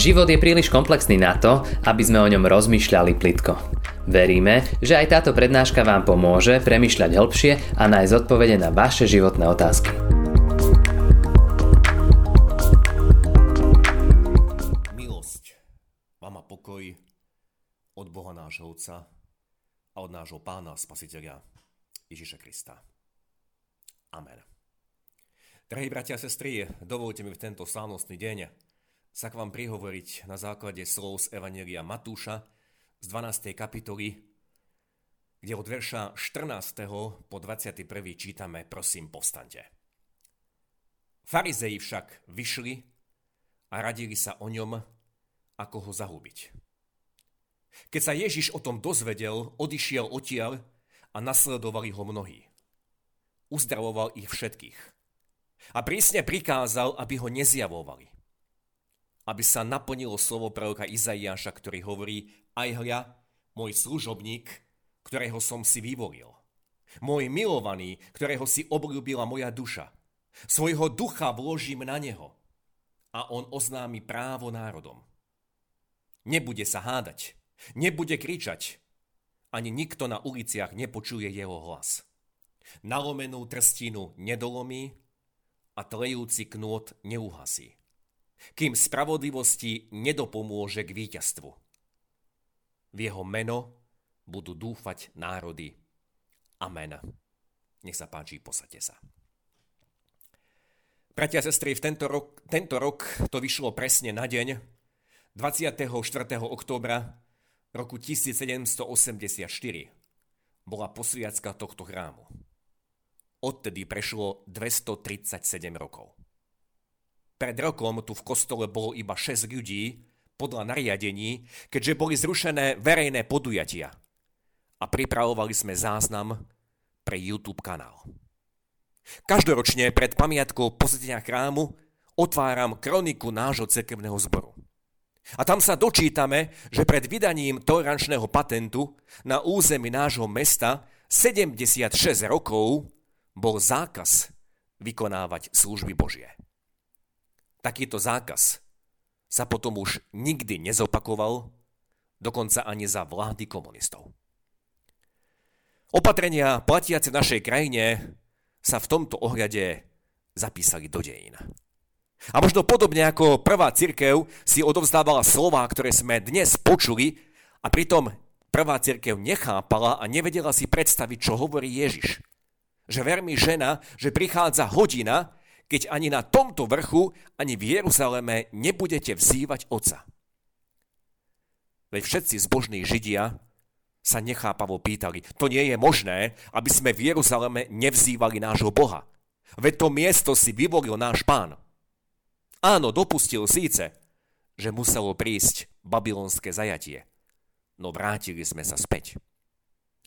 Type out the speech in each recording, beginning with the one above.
Život je príliš komplexný na to, aby sme o ňom rozmýšľali plitko. Veríme, že aj táto prednáška vám pomôže premyšľať hĺbšie a nájsť odpovede na vaše životné otázky. Milosť vám pokoj od Boha nášho Otca a od nášho Pána Spasiteľa Ježiša Krista. Amen. Drahí bratia a sestry, dovolte mi v tento slávnostný deň sa k vám prihovoriť na základe slov z Evanelia Matúša z 12. kapitoly, kde od verša 14. po 21. čítame Prosím, povstante. Farizei však vyšli a radili sa o ňom, ako ho zahubiť. Keď sa Ježiš o tom dozvedel, odišiel odtiaľ a nasledovali ho mnohí. Uzdravoval ich všetkých a prísne prikázal, aby ho nezjavovali. Aby sa naplnilo slovo proroka Izaiáša, ktorý hovorí, aj hľa, môj služobník, ktorého som si vyvolil. Môj milovaný, ktorého si obľúbila moja duša. Svojho ducha vložím na neho a on oznámi právo národom. Nebude sa hádať, nebude kričať, ani nikto na uliciach nepočuje jeho hlas. Nalomenú trstinu nedolomí a tlejúci knôt neuhasí, kým spravodlivosti nedopomôže k víťazstvu. V jeho meno budú dúfať národy. Amen. Nech sa páči, posadte sa. Bratia a sestry, v tento rok, tento rok to vyšlo presne na deň 24. októbra roku 1784 bola posviacka tohto chrámu. Odtedy prešlo 237 rokov. Pred rokom tu v kostole bolo iba 6 ľudí podľa nariadení, keďže boli zrušené verejné podujatia a pripravovali sme záznam pre YouTube kanál. Každoročne pred pamiatkou posvetenia chrámu otváram kroniku nášho cerkevného zboru. A tam sa dočítame, že pred vydaním tolerančného patentu na území nášho mesta 76 rokov bol zákaz vykonávať služby Božie. Takýto zákaz sa potom už nikdy nezopakoval, dokonca ani za vlády komunistov. Opatrenia platiace v našej krajine sa v tomto ohľade zapísali do dejín. A možno podobne ako prvá cirkev si odovzdávala slova, ktoré sme dnes počuli a pritom prvá cirkev nechápala a nevedela si predstaviť, čo hovorí Ježiš že ver mi žena, že prichádza hodina, keď ani na tomto vrchu, ani v Jeruzaleme nebudete vzývať Otca. Veď všetci zbožní Židia sa nechápavo pýtali, to nie je možné, aby sme v Jeruzaleme nevzývali nášho Boha. Veď to miesto si vyvolil náš pán. Áno, dopustil síce, že muselo prísť babylonské zajatie, no vrátili sme sa späť.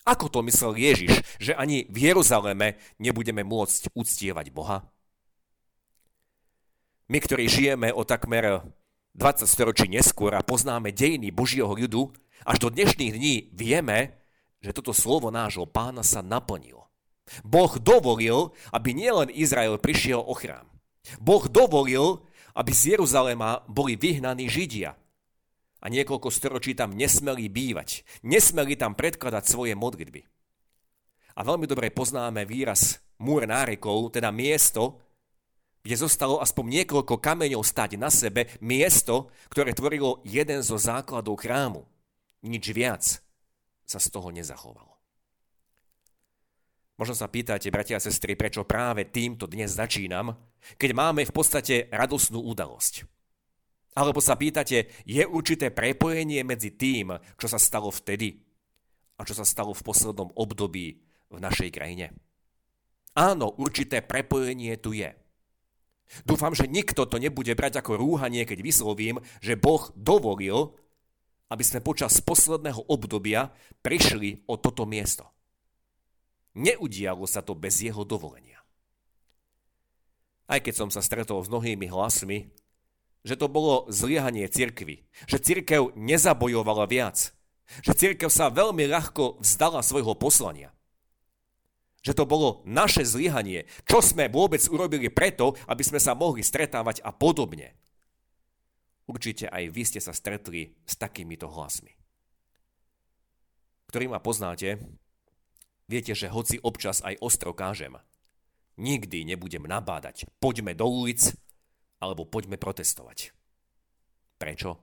Ako to myslel Ježiš, že ani v Jeruzaleme nebudeme môcť uctievať Boha? My, ktorí žijeme o takmer 20 storočí neskôr a poznáme dejiny Božieho ľudu, až do dnešných dní vieme, že toto slovo nášho pána sa naplnilo. Boh dovolil, aby nielen Izrael prišiel o chrám. Boh dovolil, aby z Jeruzalema boli vyhnaní Židia, a niekoľko storočí tam nesmeli bývať. Nesmeli tam predkladať svoje modlitby. A veľmi dobre poznáme výraz múr nárekov, teda miesto, kde zostalo aspoň niekoľko kameňov stať na sebe, miesto, ktoré tvorilo jeden zo základov chrámu. Nič viac sa z toho nezachovalo. Možno sa pýtate, bratia a sestry, prečo práve týmto dnes začínam, keď máme v podstate radosnú udalosť. Alebo sa pýtate, je určité prepojenie medzi tým, čo sa stalo vtedy a čo sa stalo v poslednom období v našej krajine? Áno, určité prepojenie tu je. Dúfam, že nikto to nebude brať ako rúhanie, keď vyslovím, že Boh dovolil, aby sme počas posledného obdobia prišli o toto miesto. Neudialo sa to bez jeho dovolenia. Aj keď som sa stretol s mnohými hlasmi, že to bolo zlyhanie cirkvy. Že cirkev nezabojovala viac. Že cirkev sa veľmi ľahko vzdala svojho poslania. Že to bolo naše zlyhanie. Čo sme vôbec urobili preto, aby sme sa mohli stretávať a podobne. Určite aj vy ste sa stretli s takýmito hlasmi. Ktorý ma poznáte, viete, že hoci občas aj ostro kážem, nikdy nebudem nabádať, poďme do ulic, alebo poďme protestovať. Prečo?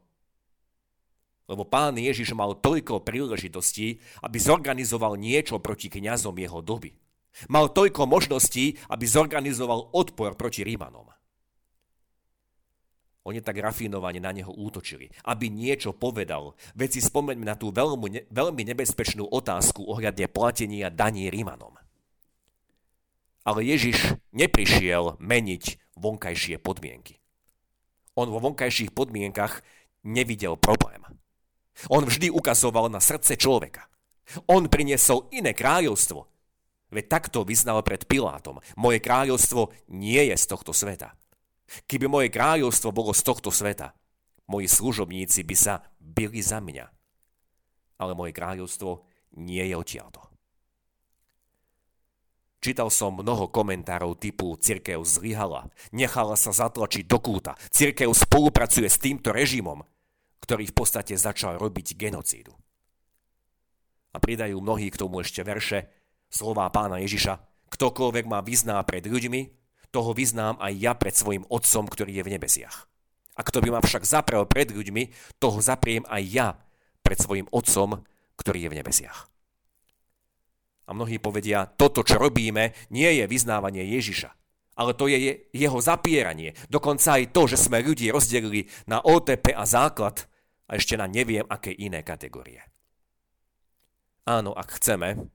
Lebo pán Ježiš mal toľko príležitostí, aby zorganizoval niečo proti kňazom jeho doby. Mal toľko možností, aby zorganizoval odpor proti Rímanom. Oni tak rafinovane na neho útočili, aby niečo povedal. Veď si spomeňme na tú veľmi, ne, veľmi nebezpečnú otázku ohľadne platenia daní Rímanom. Ale Ježiš neprišiel meniť vonkajšie podmienky. On vo vonkajších podmienkach nevidel problém. On vždy ukazoval na srdce človeka. On priniesol iné kráľovstvo. Veď takto vyznal pred Pilátom. Moje kráľovstvo nie je z tohto sveta. Keby moje kráľovstvo bolo z tohto sveta, moji služobníci by sa byli za mňa. Ale moje kráľovstvo nie je odtiaľto. Čítal som mnoho komentárov typu Cirkev zlyhala, nechala sa zatlačiť do kúta, Cirkev spolupracuje s týmto režimom, ktorý v podstate začal robiť genocídu. A pridajú mnohí k tomu ešte verše, slová pána Ježiša, ktokoľvek ma vyzná pred ľuďmi, toho vyznám aj ja pred svojim Otcom, ktorý je v nebesiach. A kto by ma však zaprel pred ľuďmi, toho zapriem aj ja pred svojim Otcom, ktorý je v nebesiach. A mnohí povedia, toto, čo robíme, nie je vyznávanie Ježiša, ale to je jeho zapieranie. Dokonca aj to, že sme ľudí rozdelili na OTP a základ a ešte na neviem aké iné kategórie. Áno, ak chceme,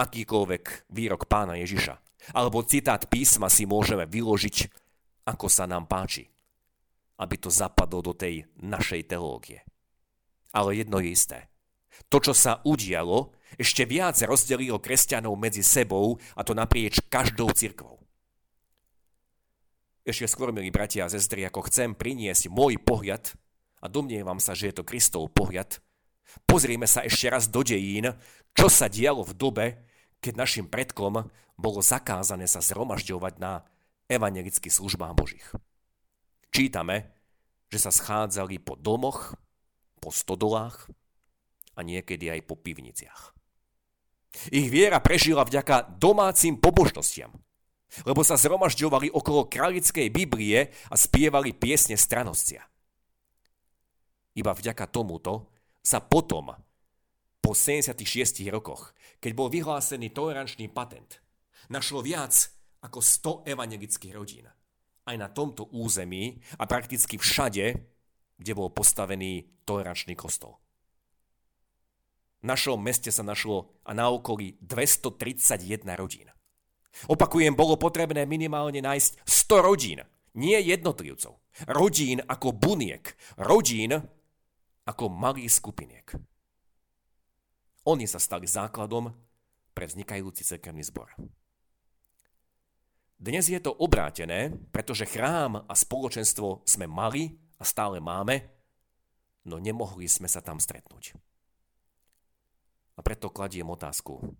akýkoľvek výrok pána Ježiša alebo citát písma si môžeme vyložiť, ako sa nám páči, aby to zapadlo do tej našej teológie. Ale jedno je isté. To, čo sa udialo, ešte viac rozdelilo kresťanov medzi sebou a to naprieč každou cirkvou. Ešte skôr, milí bratia a sestry, ako chcem priniesť môj pohľad, a domnievam sa, že je to Kristov pohľad, pozrieme sa ešte raz do dejín, čo sa dialo v dobe, keď našim predkom bolo zakázané sa zhromažďovať na evangelických službách Božích. Čítame, že sa schádzali po domoch, po stodolách a niekedy aj po pivniciach. Ich viera prežila vďaka domácim pobožnostiam, lebo sa zhromažďovali okolo králickej Biblie a spievali piesne stranoscia. Iba vďaka tomuto sa potom po 76 rokoch, keď bol vyhlásený tolerančný patent, našlo viac ako 100 evangelických rodín. Aj na tomto území a prakticky všade, kde bol postavený tolerančný kostol. V našom meste sa našlo a na okolí 231 rodín. Opakujem, bolo potrebné minimálne nájsť 100 rodín, nie jednotlivcov. Rodín ako buniek, rodín ako malých skupiniek. Oni sa stali základom pre vznikajúci cirkevný zbor. Dnes je to obrátené, pretože chrám a spoločenstvo sme mali a stále máme, no nemohli sme sa tam stretnúť. A preto kladiem otázku.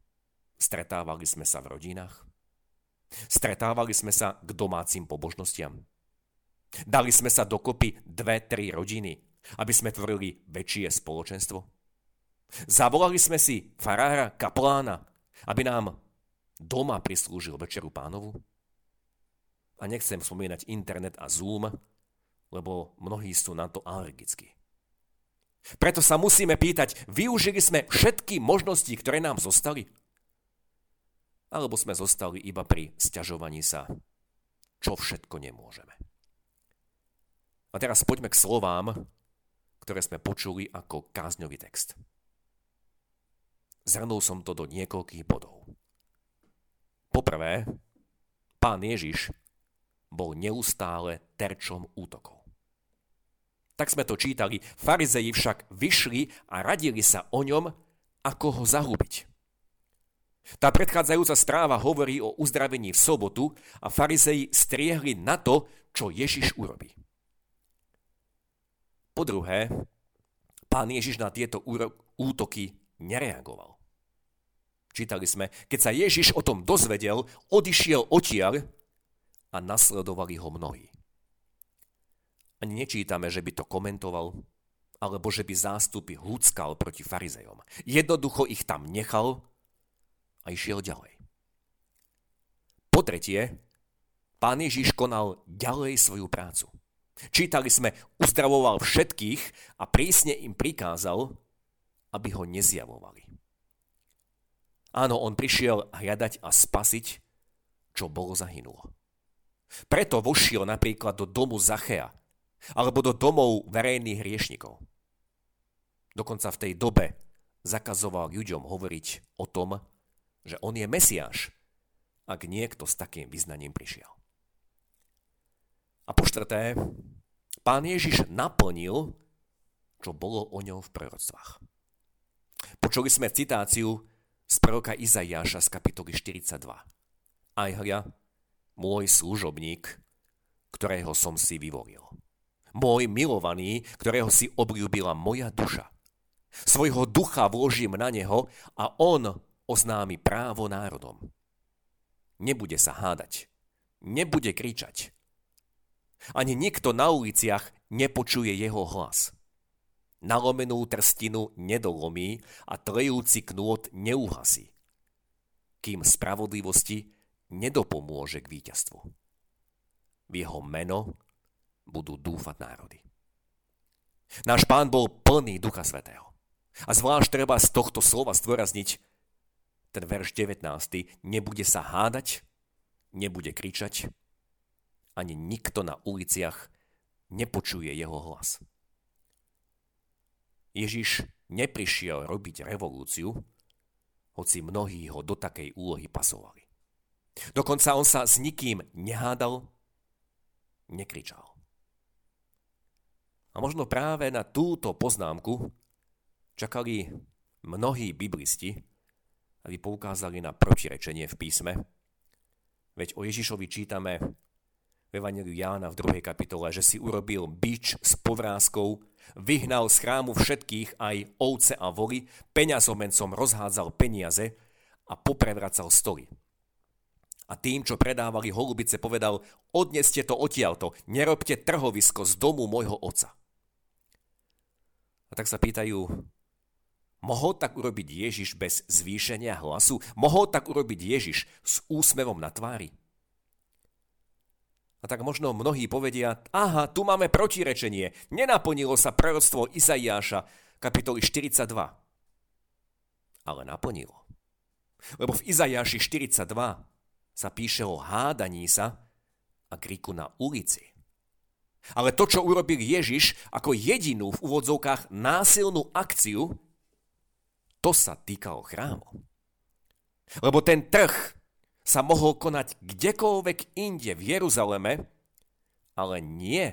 Stretávali sme sa v rodinách? Stretávali sme sa k domácim pobožnostiam? Dali sme sa dokopy dve, tri rodiny, aby sme tvorili väčšie spoločenstvo? Zavolali sme si farára, kaplána, aby nám doma prislúžil večeru pánovu. A nechcem spomínať internet a Zoom, lebo mnohí sú na to alergickí. Preto sa musíme pýtať, využili sme všetky možnosti, ktoré nám zostali? Alebo sme zostali iba pri sťažovaní sa, čo všetko nemôžeme? A teraz poďme k slovám, ktoré sme počuli ako kázňový text. Zhrnul som to do niekoľkých bodov. Poprvé, pán Ježiš bol neustále terčom útokov. Tak sme to čítali, farizeji však vyšli a radili sa o ňom, ako ho zahubiť. Tá predchádzajúca správa hovorí o uzdravení v sobotu a farizeji striehli na to, čo Ježiš urobí. Po druhé, pán Ježiš na tieto útoky nereagoval. Čítali sme, keď sa Ježiš o tom dozvedel, odišiel odtiaľ a nasledovali ho mnohí. Ani nečítame, že by to komentoval, alebo že by zástupy húckal proti farizejom. Jednoducho ich tam nechal a išiel ďalej. Po tretie, pán Ježiš konal ďalej svoju prácu. Čítali sme, uzdravoval všetkých a prísne im prikázal, aby ho nezjavovali. Áno, on prišiel hľadať a spasiť, čo bolo zahynulo. Preto vošiel napríklad do domu Zachea, alebo do domov verejných hriešnikov. Dokonca v tej dobe zakazoval ľuďom hovoriť o tom, že on je Mesiáš, ak niekto s takým vyznaním prišiel. A po štvrté, pán Ježiš naplnil, čo bolo o ňom v prorodstvách. Počuli sme citáciu z proroka Izaiáša z kapitoly 42. Aj hľa, môj služobník, ktorého som si vyvolil. Môj milovaný, ktorého si obľúbila moja duša. Svojho ducha vložím na neho a on oznámi právo národom. Nebude sa hádať, nebude kričať. Ani nikto na uliciach nepočuje jeho hlas. Nalomenú trstinu nedolomí a trejúci knôt neuhasí, kým spravodlivosti nedopomôže k víťazstvu. V jeho meno budú dúfať národy. Náš pán bol plný Ducha Svetého. A zvlášť treba z tohto slova zdôrazniť ten verš 19. Nebude sa hádať, nebude kričať, ani nikto na uliciach nepočuje jeho hlas. Ježiš neprišiel robiť revolúciu, hoci mnohí ho do takej úlohy pasovali. Dokonca on sa s nikým nehádal, nekričal. A možno práve na túto poznámku čakali mnohí biblisti, aby poukázali na protirečenie v písme. Veď o Ježišovi čítame v Evangeliu Jána v 2. kapitole, že si urobil bič s povrázkou, vyhnal z chrámu všetkých, aj ovce a voly, peňazomencom rozhádzal peniaze a poprevracal stoly. A tým, čo predávali holubice, povedal, odneste to odtiaľto, nerobte trhovisko z domu môjho oca. A tak sa pýtajú, mohol tak urobiť Ježiš bez zvýšenia hlasu? Mohol tak urobiť Ježiš s úsmevom na tvári? A tak možno mnohí povedia, aha, tu máme protirečenie. Nenaplnilo sa proroctvo Izaiáša, kapitoly 42. Ale naplnilo. Lebo v Izajáši 42 sa píše o hádaní sa a kriku na ulici. Ale to, čo urobil Ježiš ako jedinú v úvodzovkách násilnú akciu, to sa týkalo chrámu. Lebo ten trh sa mohol konať kdekoľvek inde v Jeruzaleme, ale nie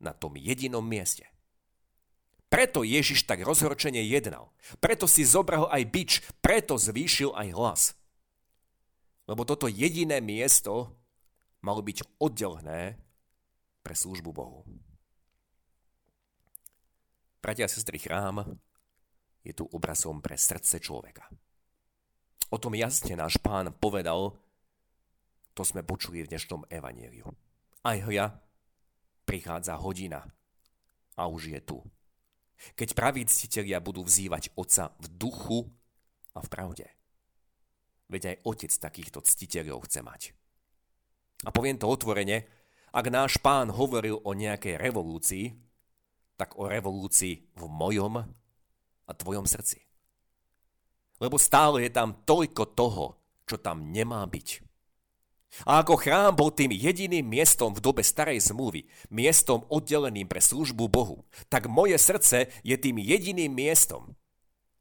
na tom jedinom mieste. Preto Ježiš tak rozhorčene jednal. Preto si zobral aj bič, preto zvýšil aj hlas. Lebo toto jediné miesto malo byť oddelené pre službu Bohu. Bratia a sestry, chrám je tu obrazom pre srdce človeka. O tom jasne náš pán povedal, to sme počuli v dnešnom evaníliu. Aj hľa, prichádza hodina a už je tu. Keď praví ctitelia budú vzývať Otca v duchu a v pravde. Veď aj Otec takýchto ctiteľov chce mať. A poviem to otvorene, ak náš pán hovoril o nejakej revolúcii, tak o revolúcii v mojom a tvojom srdci. Lebo stále je tam toľko toho, čo tam nemá byť. A ako chrám bol tým jediným miestom v dobe starej zmluvy, miestom oddeleným pre službu Bohu, tak moje srdce je tým jediným miestom,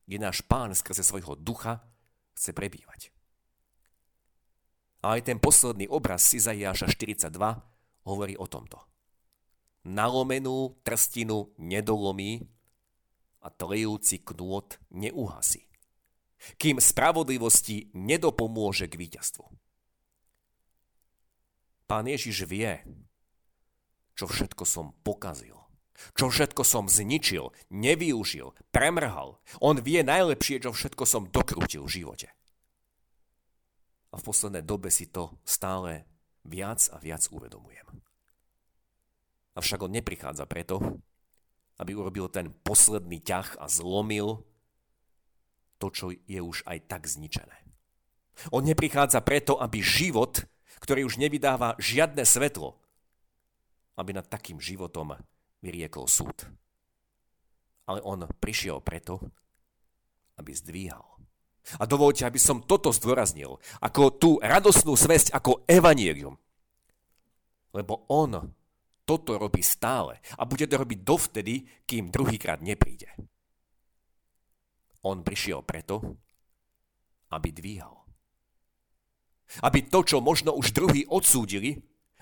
kde náš pán skrze svojho ducha chce prebývať. A aj ten posledný obraz Izaiáša 42 hovorí o tomto. Nalomenú trstinu nedolomí a tlejúci knôt neuhasí kým spravodlivosti nedopomôže k víťazstvu. Pán Ježiš vie, čo všetko som pokazil, čo všetko som zničil, nevyužil, premrhal. On vie najlepšie, čo všetko som dokrútil v živote. A v poslednej dobe si to stále viac a viac uvedomujem. Avšak on neprichádza preto, aby urobil ten posledný ťah a zlomil to, čo je už aj tak zničené. On neprichádza preto, aby život, ktorý už nevydáva žiadne svetlo, aby nad takým životom vyriekol súd. Ale on prišiel preto, aby zdvíhal. A dovolte, aby som toto zdôraznil, ako tú radosnú svesť, ako evanielium. Lebo on toto robí stále a bude to robiť dovtedy, kým druhýkrát nepríde. On prišiel preto, aby dvíhal. Aby to, čo možno už druhý odsúdili,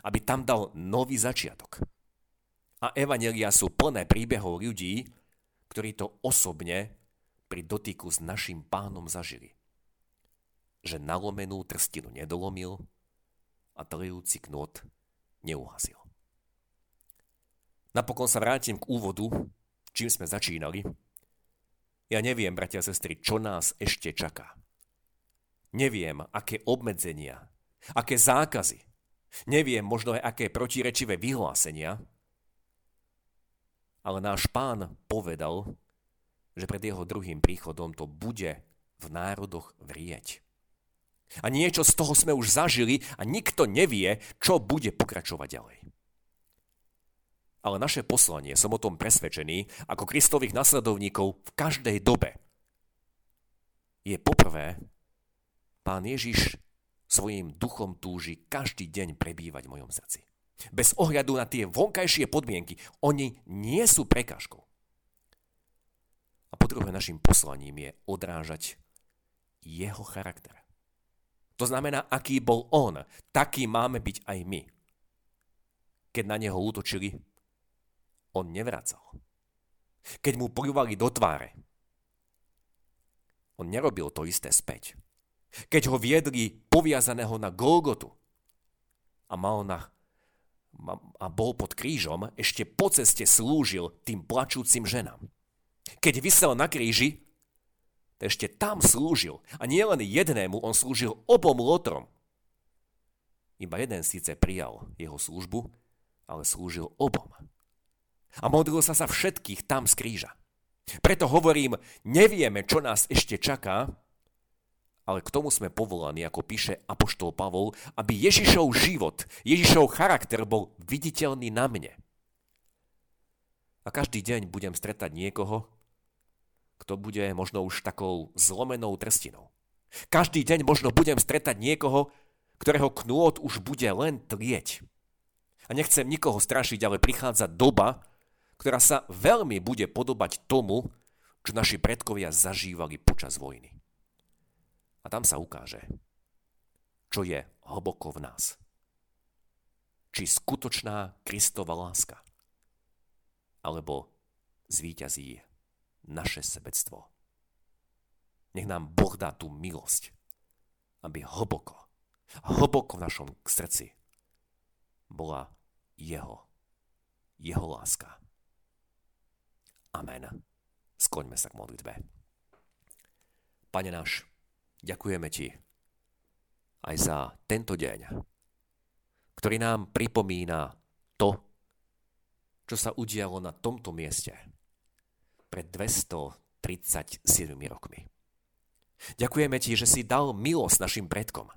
aby tam dal nový začiatok. A evanelia sú plné príbehov ľudí, ktorí to osobne pri dotyku s našim pánom zažili. Že nalomenú trstinu nedolomil a trejúci knôt neuhasil. Napokon sa vrátim k úvodu, čím sme začínali. Ja neviem, bratia a sestry, čo nás ešte čaká. Neviem, aké obmedzenia, aké zákazy, neviem možno aj aké protirečivé vyhlásenia, ale náš pán povedal, že pred jeho druhým príchodom to bude v národoch vrieť. A niečo z toho sme už zažili a nikto nevie, čo bude pokračovať ďalej. Ale naše poslanie, som o tom presvedčený, ako Kristových nasledovníkov v každej dobe, je poprvé, Pán Ježiš svojim duchom túži každý deň prebývať v mojom srdci. Bez ohľadu na tie vonkajšie podmienky, oni nie sú prekážkou. A po druhé, našim poslaním je odrážať jeho charakter. To znamená, aký bol on, taký máme byť aj my. Keď na neho útočili, on nevracal. Keď mu pľúvali do tváre, on nerobil to isté späť. Keď ho viedli poviazaného na Golgotu a mal na, a bol pod krížom, ešte po ceste slúžil tým plačúcim ženám. Keď vysel na kríži, ešte tam slúžil. A nie len jednému, on slúžil obom lotrom. Iba jeden síce prijal jeho službu, ale slúžil obom a modlil sa za všetkých tam z kríža. Preto hovorím, nevieme, čo nás ešte čaká, ale k tomu sme povolaní, ako píše Apoštol Pavol, aby Ježišov život, Ježišov charakter bol viditeľný na mne. A každý deň budem stretať niekoho, kto bude možno už takou zlomenou trstinou. Každý deň možno budem stretať niekoho, ktorého knôt už bude len tlieť. A nechcem nikoho strašiť, ale prichádza doba, ktorá sa veľmi bude podobať tomu, čo naši predkovia zažívali počas vojny. A tam sa ukáže, čo je hlboko v nás. Či skutočná Kristova láska, alebo zvíťazí naše sebectvo. Nech nám Boh dá tú milosť, aby hlboko, hlboko v našom srdci bola jeho, jeho láska. Amen. Skloňme sa k modlitbe. Pane náš, ďakujeme Ti aj za tento deň, ktorý nám pripomína to, čo sa udialo na tomto mieste pred 237 rokmi. Ďakujeme Ti, že si dal milosť našim predkom,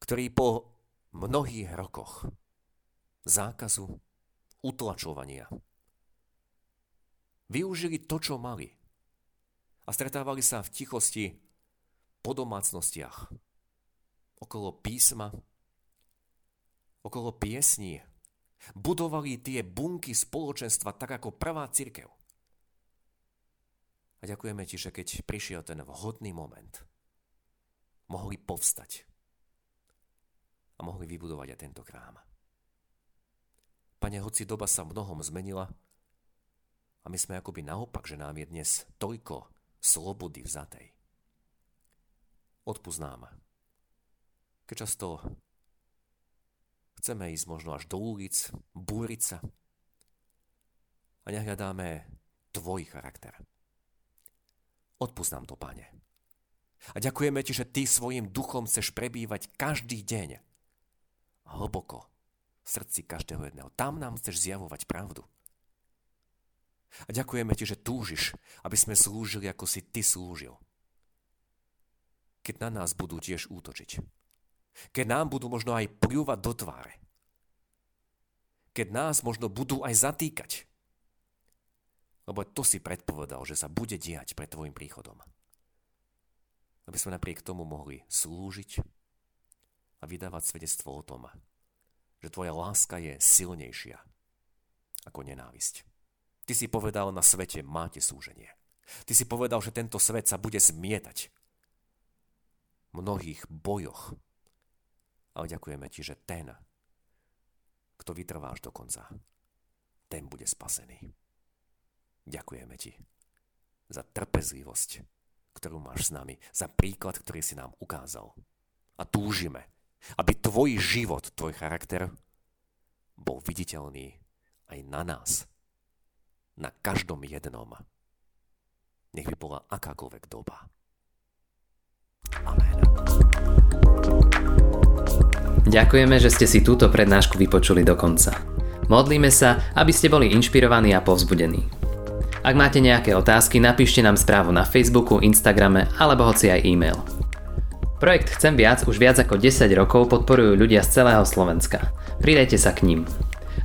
ktorí po mnohých rokoch zákazu, utlačovania, využili to, čo mali. A stretávali sa v tichosti po domácnostiach, okolo písma, okolo piesní. Budovali tie bunky spoločenstva tak ako prvá církev. A ďakujeme ti, že keď prišiel ten vhodný moment, mohli povstať a mohli vybudovať aj tento krám. Pane, hoci doba sa mnohom zmenila, a my sme akoby naopak, že nám je dnes toľko slobody vzatej. Odpúsť nám. Keď často chceme ísť možno až do ulic, búriť sa a nehľadáme tvoj charakter. Odpúsť to, Pane. A ďakujeme Ti, že Ty svojim duchom chceš prebývať každý deň hlboko srdci každého jedného. Tam nám chceš zjavovať pravdu. A ďakujeme ti, že túžiš, aby sme slúžili, ako si ty slúžil. Keď na nás budú tiež útočiť. Keď nám budú možno aj pľúvať do tváre. Keď nás možno budú aj zatýkať. Lebo to si predpovedal, že sa bude diať pred tvojim príchodom. Aby sme napriek tomu mohli slúžiť a vydávať svedectvo o tom, že tvoja láska je silnejšia ako nenávisť. Ty si povedal na svete máte súženie. Ty si povedal, že tento svet sa bude zmietať mnohých bojoch. Ale ďakujeme ti, že ten, kto vytrváš do konca, ten bude spasený. Ďakujeme ti za trpezlivosť, ktorú máš s nami, za príklad, ktorý si nám ukázal. A túžime, aby tvoj život, tvoj charakter bol viditeľný aj na nás. Na každom jednom. Nech by bola akákoľvek doba. Amen. Ďakujeme, že ste si túto prednášku vypočuli do konca. Modlíme sa, aby ste boli inšpirovaní a povzbudení. Ak máte nejaké otázky, napíšte nám správu na Facebooku, Instagrame alebo hoci aj e-mail. Projekt Chcem viac už viac ako 10 rokov podporujú ľudia z celého Slovenska. Pridajte sa k ním.